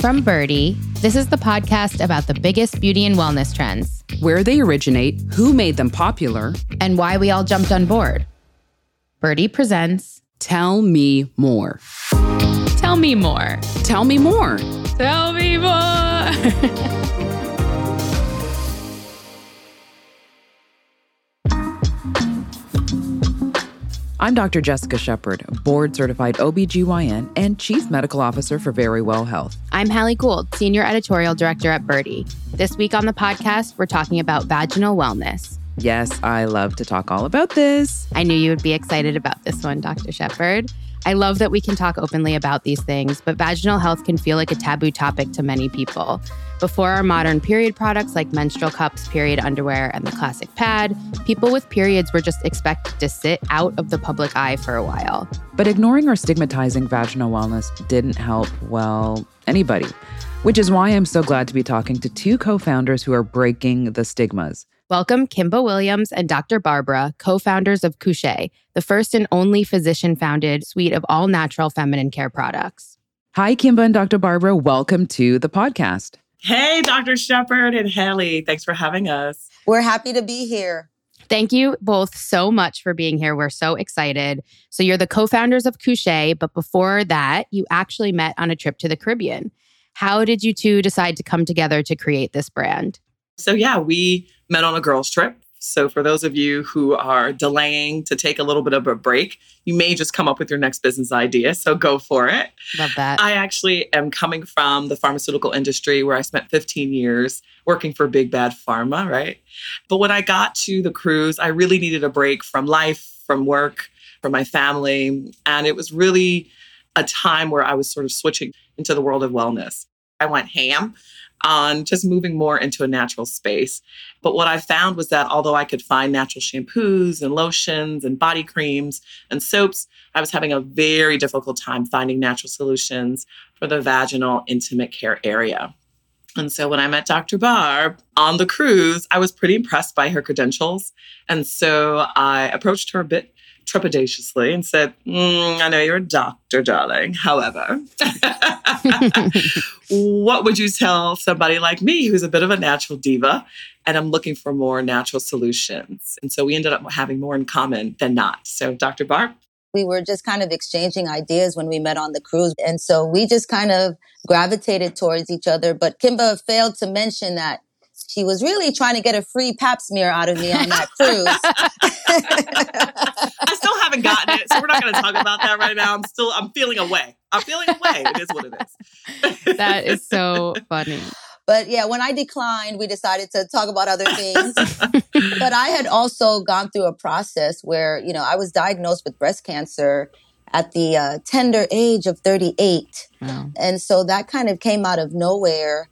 From Byrdie. this is the podcast about the biggest beauty and wellness trends, where they originate, who made them popular, and why we all jumped on board. Byrdie presents Tell Me More. Tell me more. Tell me more. Tell me more. I'm Dr. Jessica Shepard, board certified OBGYN and Chief Medical Officer for Verywell Health. I'm Hallie Gould, Senior Editorial Director at Byrdie. This week on the podcast, we're talking about vaginal wellness. Yes, I love to talk all about this. I knew you would be excited about this one, Dr. Shepard. I love that we can talk openly about these things, but vaginal health can feel like a taboo topic to many people. Before our modern period products like menstrual cups, period underwear, and the classic pad, people with periods were just expected to sit out of the public eye for a while. But ignoring or stigmatizing vaginal wellness didn't help, well, anybody. Which is why I'm so glad to be talking to two co founders who are breaking the stigmas. Welcome Kimba Williams and Dr. Barbara, co founders of Kushae, the first and only physician founded suite of all natural feminine care products. Hi, Kimba and Dr. Barbara. Welcome to the podcast. Hey, Dr. Shepard and Haley. Thanks for having us. We're happy to be here. Thank you both so much for being here. We're so excited. So, you're the co founders of Kushae, but before that, you actually met on a trip to the Caribbean. How did you two decide to come together to create this brand? So, yeah, we met on a girls' trip. So, for those of you who are delaying to take a little bit of a break, you may just come up with your next business idea. So, go for it. Love that. I actually am coming from the pharmaceutical industry where I spent 15 years working for big bad pharma, right? But when I got to the cruise, I really needed a break from life, from work, from my family. And it was really a time where I was sort of switching into the world of wellness. I went ham on just moving more into a natural space. But what I found was that although I could find natural shampoos and lotions and body creams and soaps, I was having a very difficult time finding natural solutions for the vaginal intimate care area. And so when I met Dr. Barb on the cruise, I was pretty impressed by her credentials. And so I approached her a bit trepidatiously and said, mm, I know you're a doctor, darling. However, what would you tell somebody like me who's a bit of a natural diva and I'm looking for more natural solutions? And so we ended up having more in common than not. So, Dr. Barb? We were just kind of exchanging ideas when we met on the cruise. And so we just kind of gravitated towards each other. But Kimba failed to mention that she was really trying to get a free pap smear out of me on that cruise. I still haven't gotten it, so we're not going to talk about that right now. I'm still, I'm feeling away. I'm feeling away. It is what it is. that is so funny. But yeah, when I declined, we decided to talk about other things. but I had also gone through a process where, you know, I was diagnosed with breast cancer at the uh, tender age of 38. Wow. And so that kind of came out of nowhere.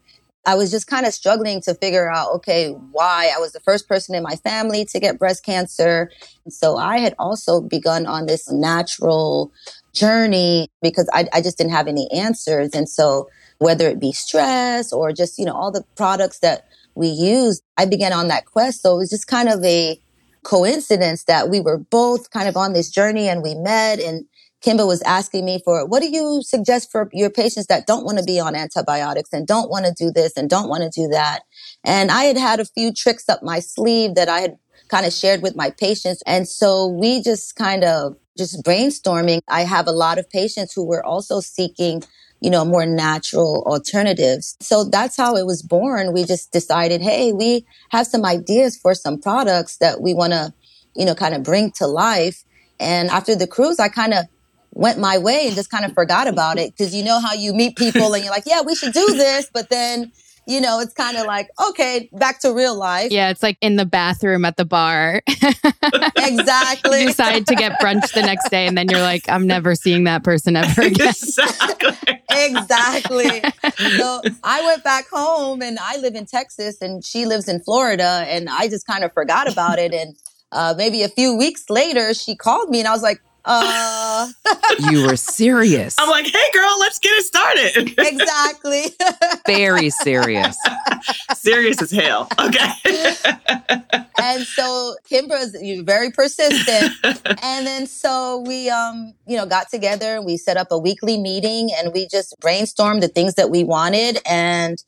I was just kind of struggling to figure out, okay, why I was the first person in my family to get breast cancer. And So I had also begun on this natural journey because I, I just didn't have any answers. And so whether it be stress or just, you know, all the products that we use, I began on that quest. So it was just kind of a coincidence that we were both kind of on this journey and we met and Kimba was asking me for what do you suggest for your patients that don't want to be on antibiotics and don't want to do this and don't want to do that. And I had had a few tricks up my sleeve that I had kind of shared with my patients. And so we just kind of just brainstorming. I have a lot of patients who were also seeking you know, more natural alternatives. So that's how it was born. We just decided, hey, we have some ideas for some products that we want to, you know, kind of bring to life. And after the cruise, I kind of went my way and just kind of forgot about it because you know how you meet people and you're like, yeah, we should do this, but then you know, it's kind of like, okay, back to real life. Yeah, it's like in the bathroom at the bar. exactly. you decide to get brunch the next day, and then you're like, I'm never seeing that person ever again. Exactly. exactly. So I went back home, and I live in Texas, and she lives in Florida, and I just kind of forgot about it. And uh, maybe a few weeks later, she called me, and I was like, Uh, you were serious. I'm like, hey, girl, let's get it started. exactly. Very serious. serious as hell. Okay. and so Kimbra's very persistent. and then so we, um, you know, got together. We set up a weekly meeting and we just brainstormed the things that we wanted. And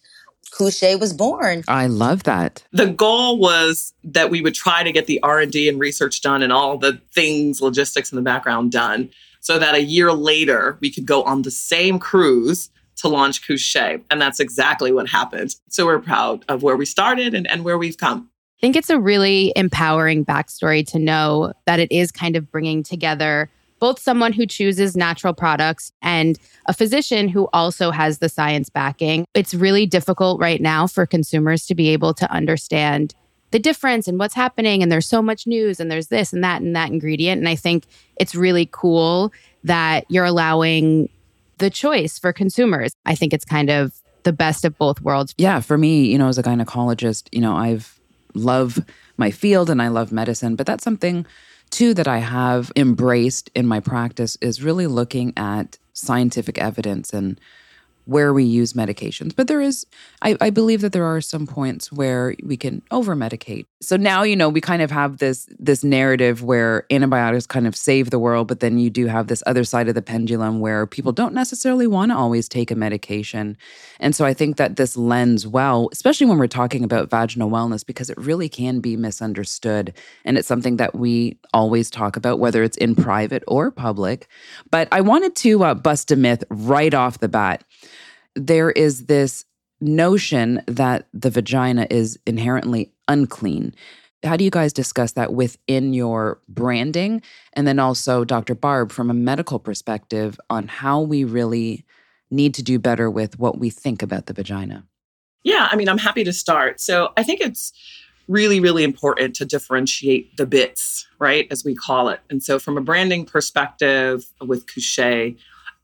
Kushae was born. I love that. The goal was that we would try to get the R&D and research done and all the things, logistics in the background done so that a year later we could go on the same cruise to launch Kushae. And that's exactly what happened. So we're proud of where we started and, and where we've come. I think it's a really empowering backstory to know that it is kind of bringing together both someone who chooses natural products and a physician who also has the science backing. It's really difficult right now for consumers to be able to understand the difference and what's happening. And there's so much news and there's this and that and that ingredient. And I think it's really cool that you're allowing the choice for consumers. I think it's kind of the best of both worlds. Yeah, for me, you know, as a gynecologist, you know, I've love my field and I love medicine, but that's something Two, that I have embraced in my practice is really looking at scientific evidence and where we use medications. But there is, I, I believe that there are some points where we can over medicate. So now, you know, we kind of have this this narrative where antibiotics kind of save the world, but then you do have this other side of the pendulum where people don't necessarily want to always take a medication. And so I think that this lends well, especially when we're talking about vaginal wellness, because it really can be misunderstood. And it's something that we always talk about, whether it's in private or public. But I wanted to uh, bust a myth right off the bat there is this notion that the vagina is inherently unclean. How do you guys discuss that within your branding? And then also, Dr. Barb, from a medical perspective, on how we really need to do better with what we think about the vagina? Yeah, I mean, I'm happy to start. So I think it's really, really important to differentiate the bits, right, as we call it. And so, from a branding perspective with Kushae,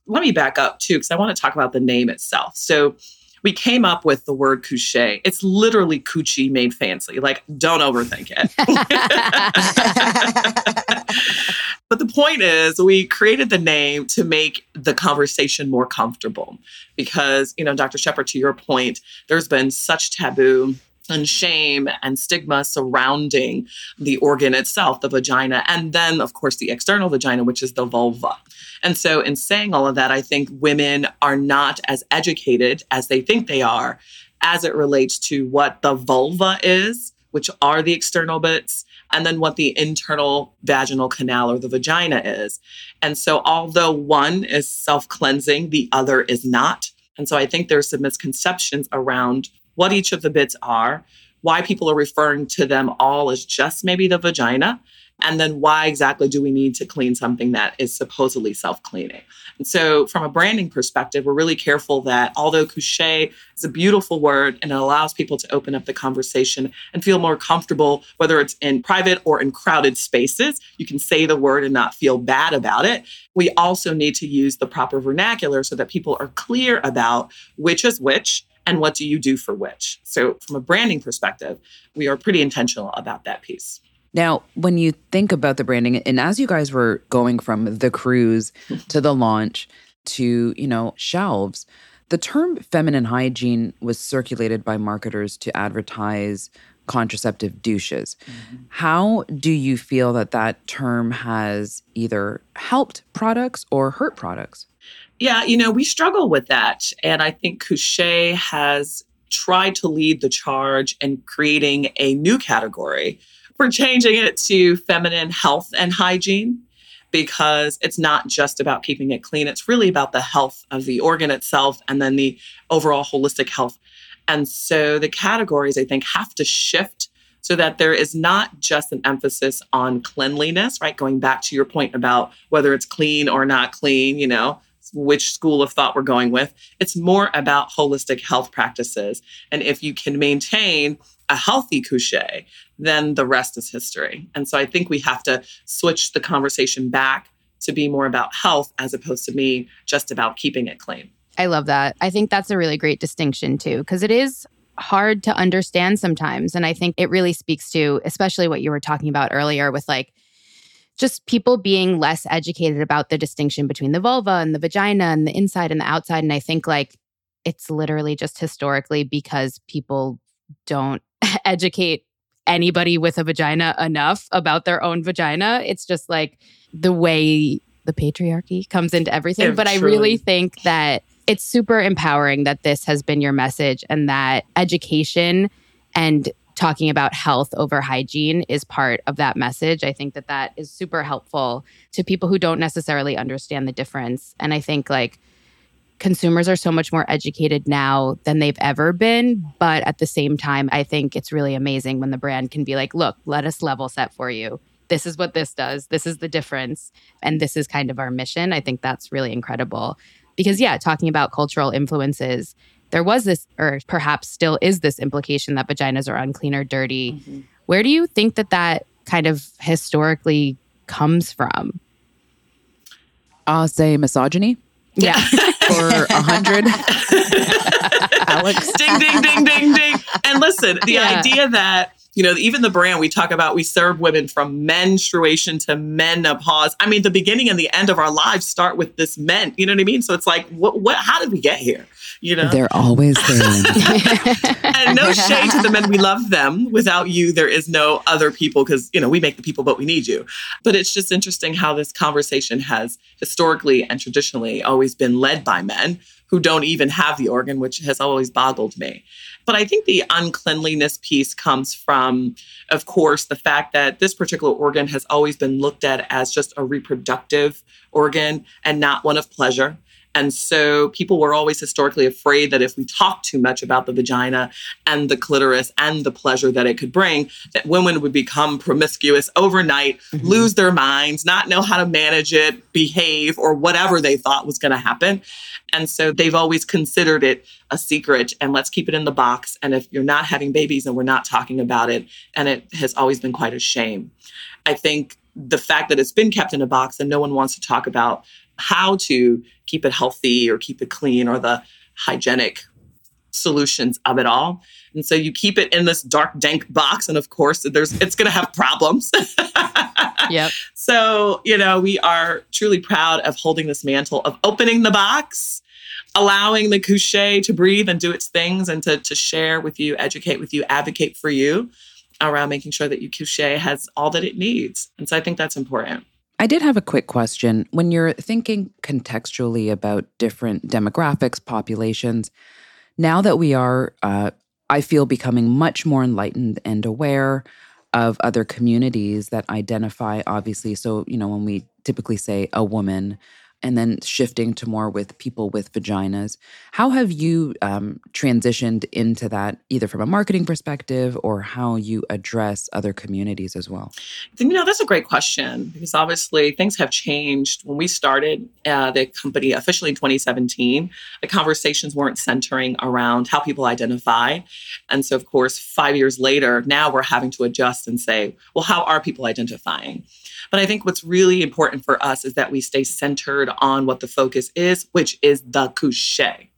let me back up too, because I want to talk about the name itself. So we came up with the word couche. It's literally coochie made fancy. Like, don't overthink it. but the point is, we created the name to make the conversation more comfortable because, you know, Dr. Shepard, to your point, there's been such taboo and shame and stigma surrounding the organ itself, the vagina, and then, of course, the external vagina, which is the vulva. And so, in saying all of that, I think women are not as educated as they think they are as it relates to what the vulva is, which are the external bits, and then what the internal vaginal canal or the vagina is. And so, although one is self cleansing, the other is not. And so, I think there's some misconceptions around what each of the bits are, why people are referring to them all as just maybe the vagina, and then why exactly do we need to clean something that is supposedly self cleaning? And so, from a branding perspective, we're really careful that although couche is a beautiful word and it allows people to open up the conversation and feel more comfortable, whether it's in private or in crowded spaces, you can say the word and not feel bad about it. We also need to use the proper vernacular so that people are clear about which is which and what do you do for which. So, from a branding perspective, we are pretty intentional about that piece. Now, when you think about the branding, and as you guys were going from the cruise to the launch to, you know, shelves, the term feminine hygiene was circulated by marketers to advertise contraceptive douches. Mm-hmm. How do you feel that that term has either helped products or hurt products? Yeah, you know, we struggle with that. And I think Kushae has tried to lead the charge in creating a new category for changing it to feminine health and hygiene because it's not just about keeping it clean. It's really about the health of the organ itself and then the overall holistic health. And so the categories, I think, have to shift so that there is not just an emphasis on cleanliness, right? Going back to your point about whether it's clean or not clean, you know, which school of thought we're going with. It's more about holistic health practices. And if you can maintain a healthy couche, then the rest is history. And so I think we have to switch the conversation back to be more about health as opposed to me just about keeping it clean. I love that. I think that's a really great distinction too, because it is hard to understand sometimes. And I think it really speaks to, especially what you were talking about earlier with like, just people being less educated about the distinction between the vulva and the vagina and the inside and the outside. And I think like it's literally just historically because people don't educate anybody with a vagina enough about their own vagina. It's just like the way the patriarchy comes into everything. Yeah, but I really think that it's super empowering that this has been your message and that education and talking about health over hygiene is part of that message. I think that that is super helpful to people who don't necessarily understand the difference. And I think like consumers are so much more educated now than they've ever been. But at the same time, I think it's really amazing when the brand can be like, look, let us level set for you. This is what this does. This is the difference. And this is kind of our mission. I think that's really incredible. Because, yeah, talking about cultural influences, there was this, or perhaps still is this implication that vaginas are unclean or dirty. Mm-hmm. Where do you think that that kind of historically comes from? I'll say misogyny Yeah. for a hundred. Alex. ding, ding, ding, ding, ding. And listen, the Yeah. idea that, you know, even the brand we talk about, we serve women from menstruation to menopause. I mean, the beginning and the end of our lives start with this men. You know what I mean? So it's like, what, what, how did we get here? You know? They're always there. and no shade to the men. We love them. Without you, there is no other people because, you know, we make the people, but we need you. But it's just interesting how this conversation has historically and traditionally always been led by men who don't even have the organ, which has always boggled me. But I think the uncleanliness piece comes from, of course, the fact that this particular organ has always been looked at as just a reproductive organ and not one of pleasure. And so people were always historically afraid that if we talked too much about the vagina and the clitoris and the pleasure that it could bring, that women would become promiscuous overnight, mm-hmm. lose their minds, not know how to manage it, behave, or whatever they thought was going to happen. And so they've always considered it a secret and let's keep it in the box. And if you're not having babies and we're not talking about it, and it has always been quite a shame. I think the fact that it's been kept in a box and no one wants to talk about how to keep it healthy or keep it clean or the hygienic solutions of it all. And so you keep it in this dark, dank box. And of course, there's it's gonna have problems. yep. So, you know, we are truly proud of holding this mantle of opening the box, allowing the couche to breathe and do its things and to, to share with you, educate with you, advocate for you around making sure that your couche has all that it needs. And so I think that's important. I did have a quick question. When you're thinking contextually about different demographics, populations, now that we are, uh, I feel, becoming much more enlightened and aware of other communities that identify, obviously. So, you know, when we typically say a woman, and then shifting to more with people with vaginas. How have you um, transitioned into that, either from a marketing perspective or how you address other communities as well? You know, that's a great question because obviously things have changed. When we started uh, the company officially in 2017, the conversations weren't centering around how people identify. And so, of course, five years later, now we're having to adjust and say, well, how are people identifying? But I think what's really important for us is that we stay centered on what the focus is, which is the couche.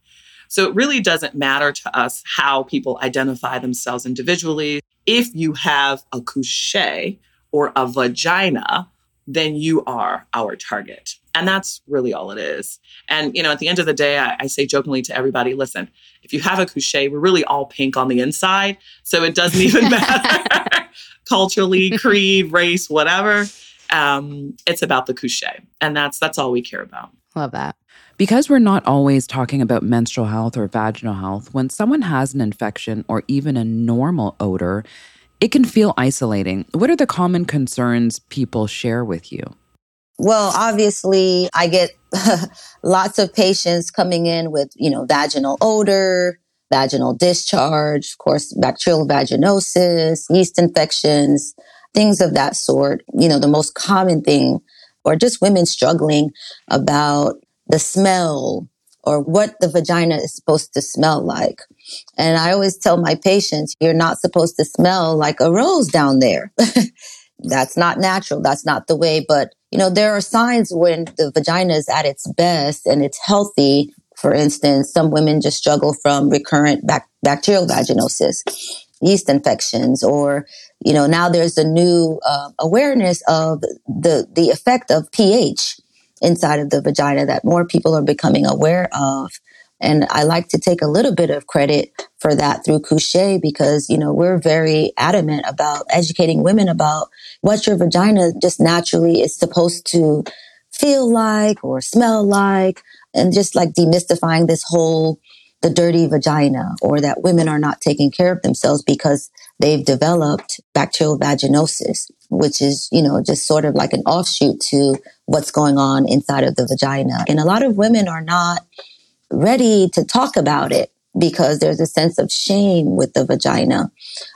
So it really doesn't matter to us how people identify themselves individually. If you have a couche or a vagina, then you are our target. And that's really all it is. And, you know, at the end of the day, I, I, say jokingly to everybody listen, if you have a couche, we're really all pink on the inside. So it doesn't even matter culturally, creed, race, whatever. Um, it's about the couche. And that's that's all we care about. Love that. Because we're not always talking about menstrual health or vaginal health, when someone has an infection or even a normal odor, it can feel isolating. What are the common concerns people share with you? Well, obviously, I get lots of patients coming in with, you know, vaginal odor, vaginal discharge, of course, bacterial vaginosis, yeast infections, things of that sort. You know, the most common thing, or just women struggling about the smell or what the vagina is supposed to smell like. And I always tell my patients, you're not supposed to smell like a rose down there. That's not natural. That's not the way. But, you know, there are signs when the vagina is at its best and it's healthy. For instance, some women just struggle from recurrent bac- bacterial vaginosis, yeast infections, or you know, now there's a new uh, awareness of the the effect of pH inside of the vagina that more people are becoming aware of. And I like to take a little bit of credit for that through Kushae because, you know, we're very adamant about educating women about what your vagina just naturally is supposed to feel like or smell like and just like demystifying this whole the dirty vagina or that women are not taking care of themselves because they've developed bacterial vaginosis, which is, you know, just sort of like an offshoot to what's going on inside of the vagina. And a lot of women are not ready to talk about it because there's a sense of shame with the vagina.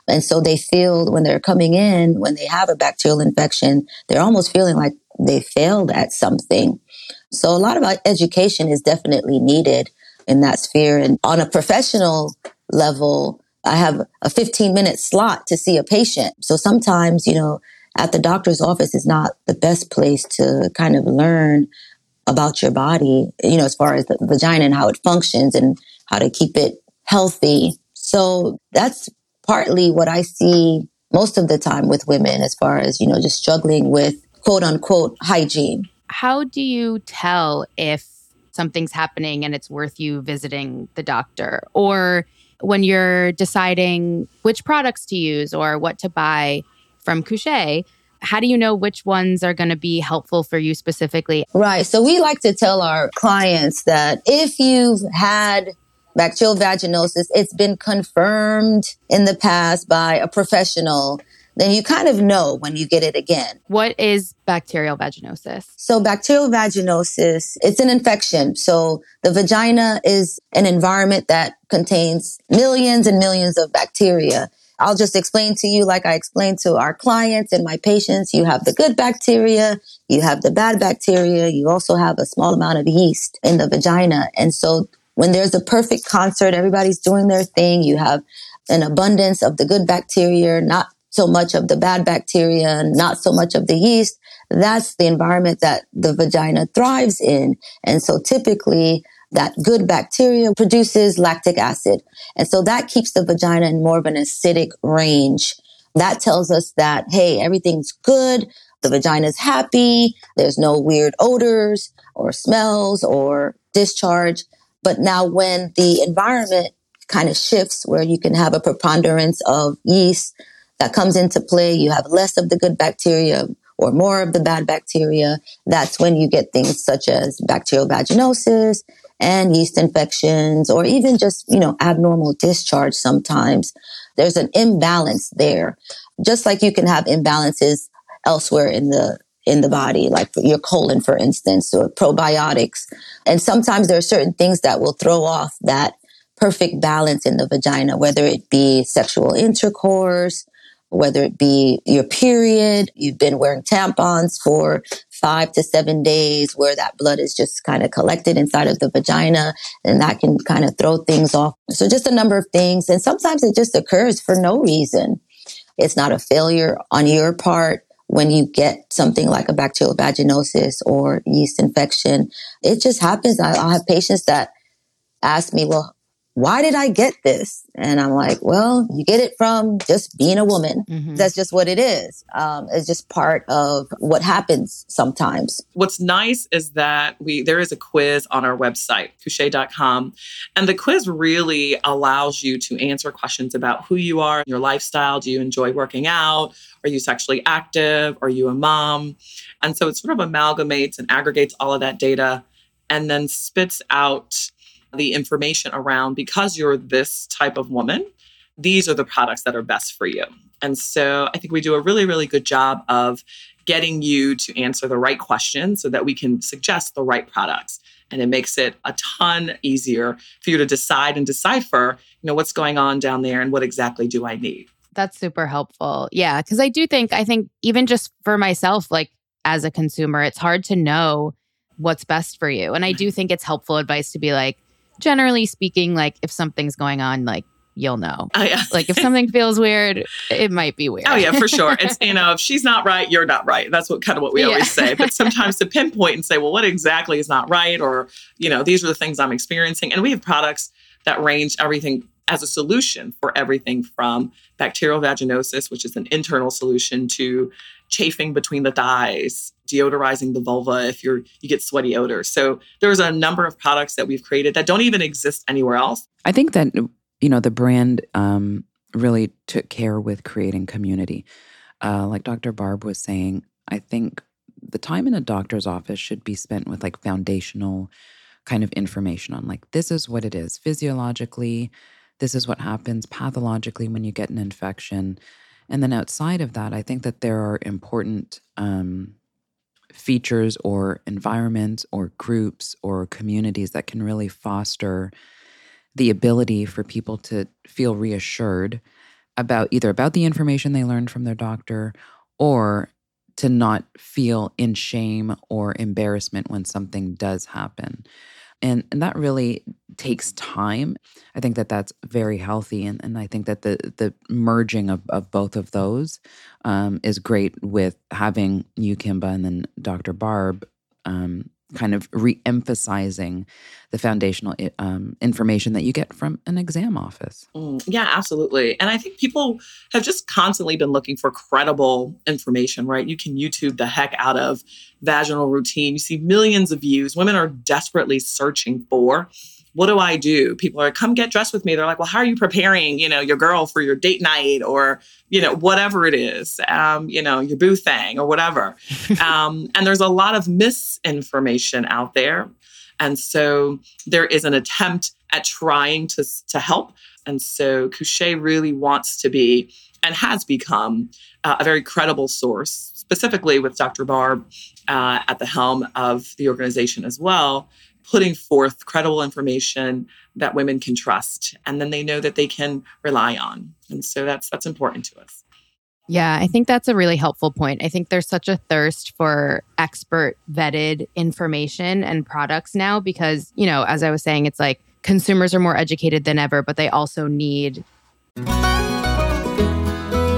And so they feel when they're coming in, when they have a bacterial infection, they're almost feeling like they failed at something. So a lot of education is definitely needed in that sphere. And on a professional level, I have a 15 minute slot to see a patient. So sometimes, you know, at the doctor's office is not the best place to kind of learn about your body, you know, as far as the vagina and how it functions and how to keep it healthy. So that's partly what I see most of the time with women as far as, you know, just struggling with quote unquote hygiene. How do you tell if something's happening and it's worth you visiting the doctor? Or when you're deciding which products to use or what to buy from Kushae, how do you know which ones are going to be helpful for you specifically? Right. So we like to tell our clients that if you've had bacterial vaginosis, it's been confirmed in the past by a professional then you kind of know when you get it again. What is bacterial vaginosis? So bacterial vaginosis, it's an infection. So the vagina is an environment that contains millions and millions of bacteria. I'll just explain to you, like I explained to our clients and my patients, you have the good bacteria, you have the bad bacteria, you also have a small amount of yeast in the vagina. And so when there's a perfect concert, everybody's doing their thing, you have an abundance of the good bacteria, not so much of the bad bacteria, and not so much of the yeast. That's the environment that the vagina thrives in. And so typically that good bacteria produces lactic acid. And so that keeps the vagina in more of an acidic range. That tells us that, hey, everything's good. The vagina is happy. There's no weird odors or smells or discharge. But now when the environment kind of shifts where you can have a preponderance of yeast that comes into play, you have less of the good bacteria, or more of the bad bacteria, that's when you get things such as bacterial vaginosis and yeast infections, or even just, you know, abnormal discharge sometimes. There's an imbalance there. Just like you can have imbalances elsewhere in the in the body, like your colon, for instance, or probiotics. And sometimes there are certain things that will throw off that perfect balance in the vagina, whether it be sexual intercourse, whether it be your period, you've been wearing tampons for five to seven days where that blood is just kind of collected inside of the vagina and that can kind of throw things off. So just a number of things. And sometimes it just occurs for no reason. It's not a failure on your part when you get something like a bacterial vaginosis or yeast infection. It just happens. I'll have patients that ask me, well, why did I get this? And I'm like, well, you get it from just being a woman. Mm-hmm. That's just what it is. Um, it's just part of what happens sometimes. What's nice is that we there is a quiz on our website, kushae.com. And the quiz really allows you to answer questions about who you are, your lifestyle. Do you enjoy working out? Are you sexually active? Are you a mom? And so it sort of amalgamates and aggregates all of that data and then spits out the information around because you're this type of woman, these are the products that are best for you. And so I think we do a really, really good job of getting you to answer the right questions so that we can suggest the right products. And it makes it a ton easier for you to decide and decipher, you know, what's going on down there and what exactly do I need. That's super helpful. Yeah. Cause I do think, I think even just for myself, like as a consumer, it's hard to know what's best for you. And I do think it's helpful advice to be like, generally speaking, like if something's going on, like you'll know. Oh, yeah. like if something feels weird, it might be weird. Oh yeah, for sure. It's you know, if she's not right, you're not right. That's what kind of what we yeah. always say. But sometimes to pinpoint and say, well, what exactly is not right, or you know, these are the things I'm experiencing. And we have products that range everything as a solution for everything from bacterial vaginosis, which is an internal solution, to chafing between the thighs, deodorizing the vulva if you're you get sweaty odor. So there's a number of products that we've created that don't even exist anywhere else. I think that you know the brand um, really took care with creating community. Uh, like Dr. Barb was saying, I think the time in a doctor's office should be spent with like foundational kind of information on like this is what it is physiologically this is what happens pathologically when you get an infection. And then outside of that, I think that there are important um, features or environments or groups or communities that can really foster the ability for people to feel reassured about either about the information they learned from their doctor or to not feel in shame or embarrassment when something does happen and and that really takes time. I think that that's very healthy and, and i think that the the merging of, of both of those um, is great with having you kimba and then dr barb um, kind of re-emphasizing the foundational um, information that you get from an exam office. Mm, yeah absolutely. And i think people have just constantly been looking for credible information right? You can youtube the heck out of vaginal routine. You see millions of views. Women are desperately searching for what do I do? People are like, come get dressed with me. They're like, well, how are you preparing, you know, your girl for your date night or, you know, whatever it is, um, you know, your boo thing or whatever. um, and there's a lot of misinformation out there. And so there is an attempt at trying to, to help. And so Kushae really wants to be and has become uh, a very credible source, specifically with Dr. Barb uh, at the helm of the organization as well putting forth credible information that women can trust and then they know that they can rely on. And so that's that's important to us. Yeah, I think that's a really helpful point. I think there's such a thirst for expert vetted information and products now because, you know, as I was saying, it's like consumers are more educated than ever, but they also need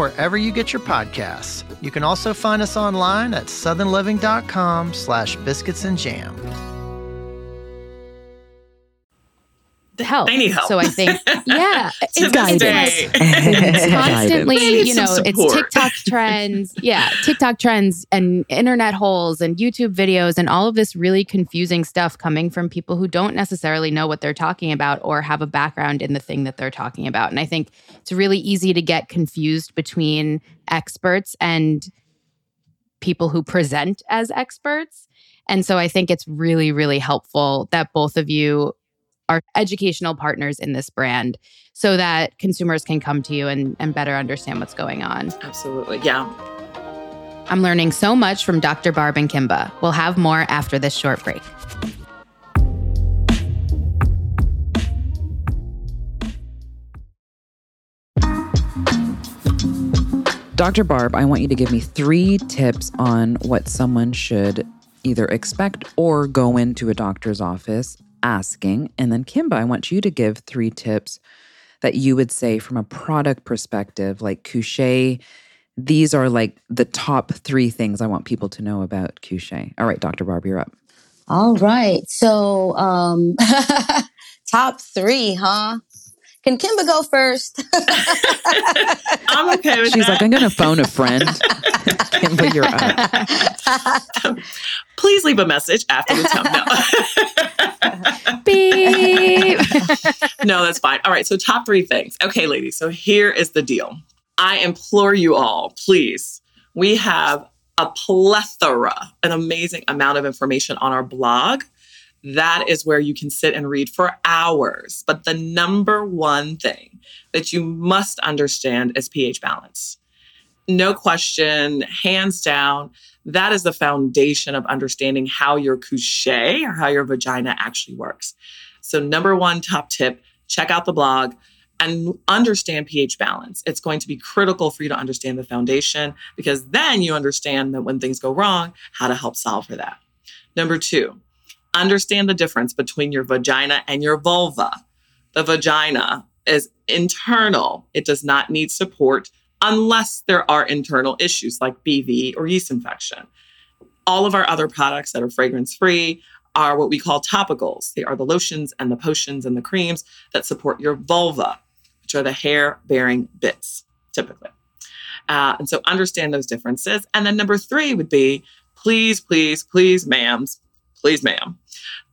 wherever you get your podcasts. You can also find us online at southernliving.com slash biscuits and jam. Help. They need help. So I think, yeah, it's guidance. It's constantly, They you know, it's support. TikTok trends. Yeah, TikTok trends and internet holes and YouTube videos and all of this really confusing stuff coming from people who don't necessarily know what they're talking about or have a background in the thing that they're talking about. And I think it's really easy to get confused between experts and people who present as experts. And so I think it's really, really helpful that both of you are educational partners in this brand so that consumers can come to you and, and better understand what's going on. Absolutely. Yeah. I'm learning so much from Dr. Barb and Kimba. We'll have more after this short break. Dr. Barb, I want you to give me three tips on what someone should either expect or go into a doctor's office asking. And then, Kimba, I want you to give three tips that you would say from a product perspective, like Kushae. These are like the top three things I want people to know about Kushae. All right, Dr. Barb, you're up. All right. So, um, top three, huh? Can Kimba go first? I'm okay with She's that. like, I'm going to phone a friend. Kimba, you're up. Please leave a message after the tone. No. Beep. no, that's fine. All right. So, top three things. Okay, ladies. So, here is the deal. I implore you all, please. We have a plethora, an amazing amount of information on our blog. That is where you can sit and read for hours. But the number one thing that you must understand is pH balance. No question, hands down, that is the foundation of understanding how your couche or how your vagina actually works. So, number one top tip check out the blog. and understand pH balance. It's going to be critical for you to understand the foundation because then you understand that when things go wrong, how to help solve for that. Number two, understand the difference between your vagina and your vulva. The vagina is internal, it does not need support unless there are internal issues like BV or yeast infection. All of our other products that are fragrance free are what we call topicals. They are the lotions and the potions and the creams that support your vulva, which are the hair bearing bits, typically. Uh, and so understand those differences. And then number three would be please, please, please, ma'ams, please, ma'am,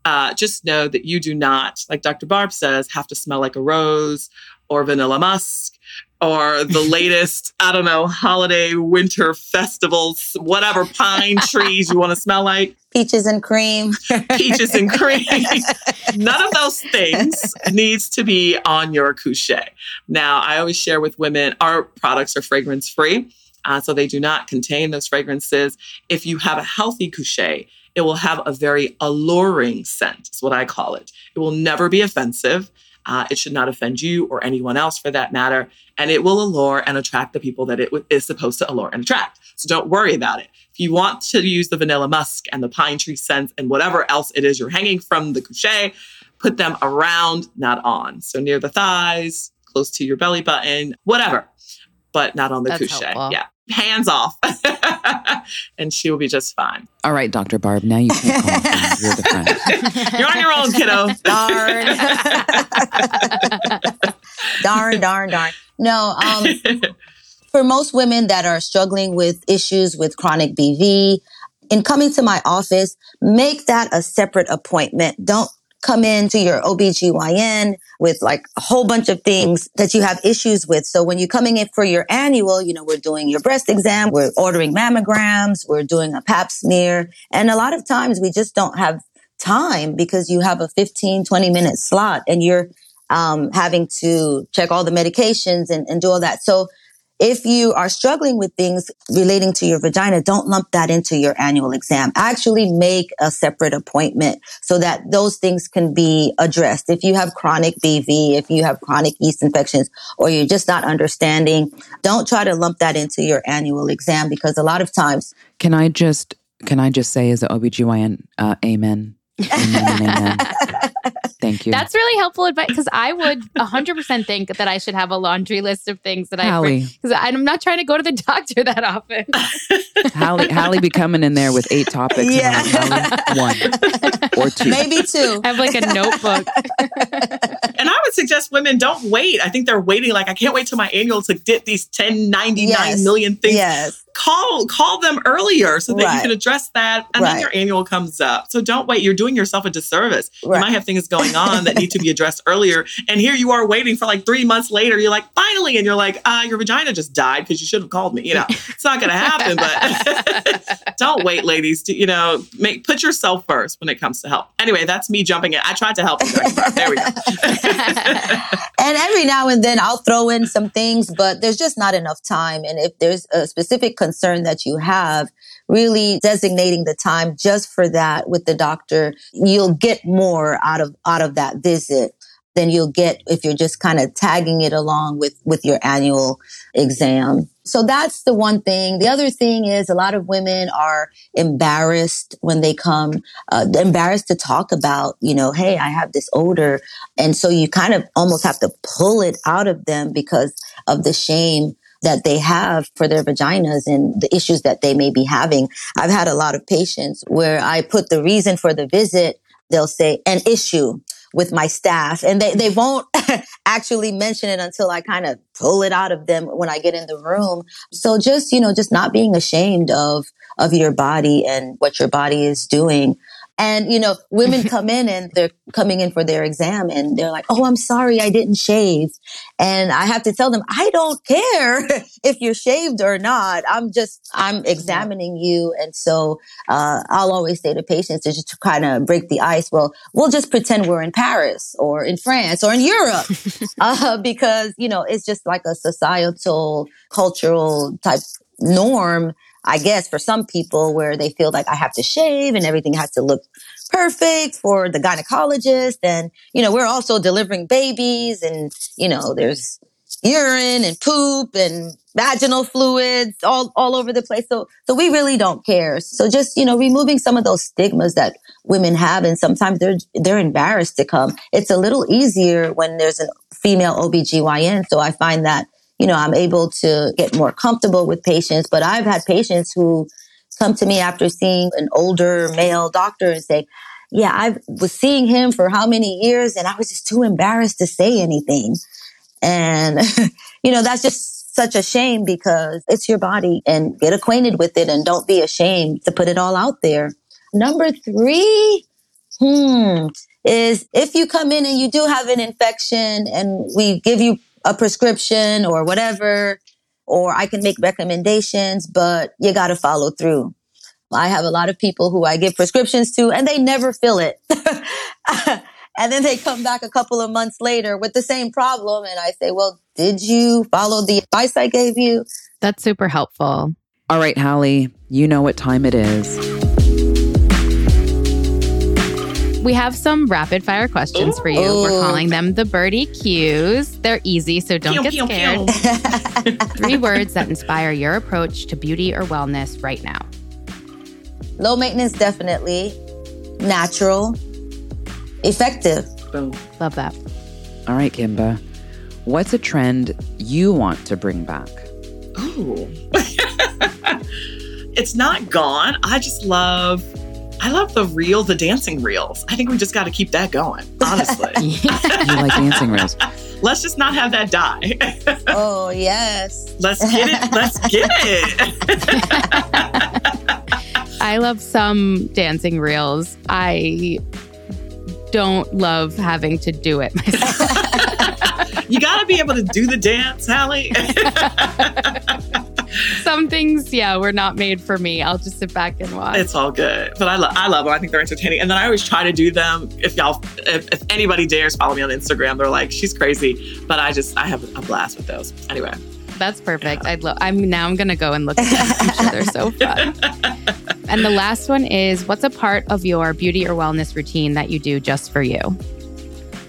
uh, just know that you do not, like Dr. Barb says, have to smell like a rose or vanilla musk or the latest, I don't know, holiday, winter festivals, whatever pine trees you want to smell like. Peaches and cream. Peaches and cream. None of those things needs to be on your couche. Now, I always share with women our products are fragrance free. Uh, so they do not contain those fragrances. If you have a healthy couche, it will have a very alluring scent, is what I call it. It will never be offensive. Uh, it should not offend you or anyone else for that matter. And it will allure and attract the people that it w- is supposed to allure and attract. So don't worry about it. If you want to use the vanilla musk and the pine tree scents and whatever else it is you're hanging from the couche, put them around, not on. So near the thighs, close to your belly button, whatever, but not on the That's couche. helpful. Yeah. Hands off. and she will be just fine. All right, Dr. Barb, now you can call me. You're the friend. You're on your own, kiddo. darn, darn, darn. No, um, for most women that are struggling with issues with chronic BV, in coming to my office, make that a separate appointment. Don't come into your OBGYN with like a whole bunch of things that you have issues with. So when you're coming in for your annual, you know, we're doing your breast exam, we're ordering mammograms, we're doing a pap smear. And a lot of times we just don't have time because you have a 15, 20 minute slot and you're um, having to check all the medications and, and do all that. So if you are struggling with things relating to your vagina, don't lump that into your annual exam. Actually make a separate appointment so that those things can be addressed. If you have chronic BV, if you have chronic yeast infections, or you're just not understanding, don't try to lump that into your annual exam because a lot of times Can I just can I just say as an OBGYN, uh, amen. Amen amen. Thank you. That's really helpful advice because I would 100% think that I should have a laundry list of things that I because I'm not trying to go to the doctor that often. Hallie, Hallie be coming in there with eight topics. Yeah. like, Hallie, one or two. maybe two. I have like a notebook. And I would suggest women don't wait. I think they're waiting like I can't wait till my annual to get these 1099 Yes. million things. Yes. Call call them earlier so that you can address that and then your annual comes up. So don't wait. You're doing yourself a disservice. Right. You might have things going on that need to be addressed earlier. And here you are waiting for like three months later. You're like, finally, and you're like, uh, your vagina just died because you should have called me. You know, it's not gonna happen, but don't wait, ladies. To, you know, make put yourself first when it comes to help. Anyway, that's me jumping in. I tried to help you. There we go. And every now and then I'll throw in some things, but there's just not enough time. And if there's a specific concern that you have, really designating the time just for that with the doctor, you'll get more out of, out of that visit than you'll get if you're just kind of tagging it along with, with your annual exam. So that's the one thing. The other thing is a lot of women are embarrassed when they come, uh, embarrassed to talk about, you know, hey, I have this odor. And so you kind of almost have to pull it out of them because of the shame that they have for their vaginas and the issues that they may be having. I've had a lot of patients where I put the reason for the visit, they'll say an issue with my staff and they, they won't actually mention it until I kind of pull it out of them when I get in the room. So just, you know, just not being ashamed of, of your body and what your body is doing. And, you know, women come in and they're coming in for their exam and they're like, Oh, I'm sorry. I didn't shave. And I have to tell them, I don't care if you're shaved or not. I'm just, I'm examining you. And so, uh, I'll always say to patients is just to kind of break the ice. Well, we'll just pretend we're in Paris or in France or in Europe. uh, because, you know, it's just like a societal, cultural type norm I guess for some people where they feel like I have to shave and everything has to look perfect for the gynecologist. And, you know, we're also delivering babies and, you know, there's urine and poop and vaginal fluids all, all over the place. So, so we really don't care. So just, you know, removing some of those stigmas that women have. And sometimes they're, they're embarrassed to come. It's a little easier when there's a female OBGYN. So I find that, you know, I'm able to get more comfortable with patients, but I've had patients who come to me after seeing an older male doctor and say, yeah, I was seeing him for how many years and I was just too embarrassed to say anything. And, you know, that's just such a shame because it's your body and get acquainted with it and don't be ashamed to put it all out there. Number three, hmm, is if you come in and you do have an infection and we give you a prescription or whatever, or I can make recommendations, but you got to follow through. I have a lot of people who I give prescriptions to and they never fill it. And then they come back a couple of months later with the same problem. And I say, well, did you follow the advice I gave you? That's super helpful. All right, Hallie, you know what time it is. We have some rapid fire questions for you. We're calling them the Byrdie cues. They're easy, so don't Pew, get pew, scared. pew. Three words that inspire your approach to beauty or wellness right now. Low maintenance, definitely. Natural. Effective. Boom. Love that. All right, Kimba, what's a trend you want to bring back? Ooh. it's not gone. I just love I love the reel, the dancing reels. I think we just got to keep that going, honestly. You like dancing reels? Let's just not have that die. Oh, yes. Let's get it. Let's get it. I love some dancing reels. I don't love having to do it myself. you got to be able to do the dance, Hallie. Some things, yeah, were not made for me. I'll just sit back and watch. it's all good, but I, lo- I love them. I think they're entertaining. And then I always try to do them. If y'all, if, if anybody dares follow me on Instagram, they're like, she's crazy. But I just, I have a blast with those. Anyway, That's perfect. I'd love. I'm now. I'm gonna go and look at them. Sure they're so fun. and the last one is, what's a part of your beauty or wellness routine that you do just for you?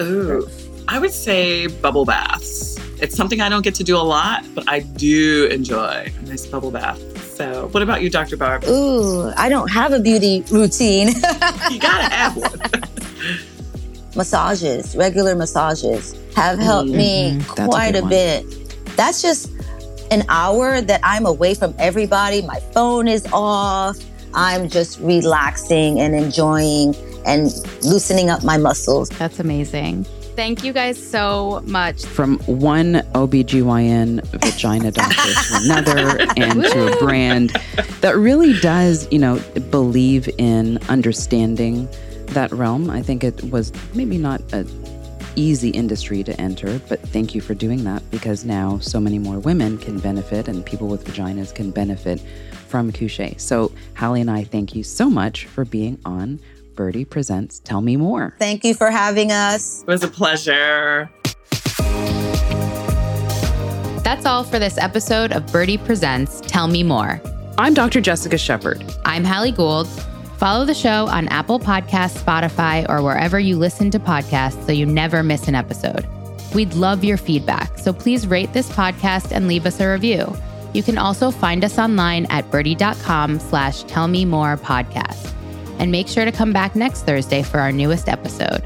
Ooh, I would say bubble baths. It's something I don't get to do a lot, but I do enjoy a nice bubble bath. So, what about you, Dr. Barb? Ooh, I don't have a beauty routine. You gotta have one. massages, regular massages have helped me Mhm, that's a quite good a bit. That's just an hour that I'm away from everybody. My phone is off. I'm just relaxing and enjoying and loosening up my muscles. That's amazing. Thank you guys so much. From one OBGYN vagina doctor to another and to a brand that really does, you know, believe in understanding that realm. I think it was maybe not a easy industry to enter, but thank you for doing that because now so many more women can benefit and people with vaginas can benefit from Kushae. So, Hallie and I thank you so much for being on Byrdie Presents Tell Me More. Thank you for having us. It was a pleasure. That's all for this episode of Byrdie Presents Tell Me More. I'm Dr. Jessica Shepherd. I'm Hallie Gould. Follow the show on Apple Podcasts, Spotify, or wherever you listen to podcasts so you never miss an episode. We'd love your feedback, so please rate this podcast and leave us a review. You can also find us online at byrdie.com slash tell me more podcast. And make sure to come back next Thursday for our newest episode.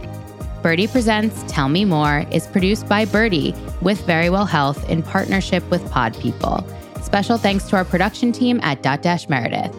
Byrdie Presents Tell Me More is produced by Byrdie with Verywell Health in partnership with Pod People. Special thanks to our production team at Dotdash Meredith.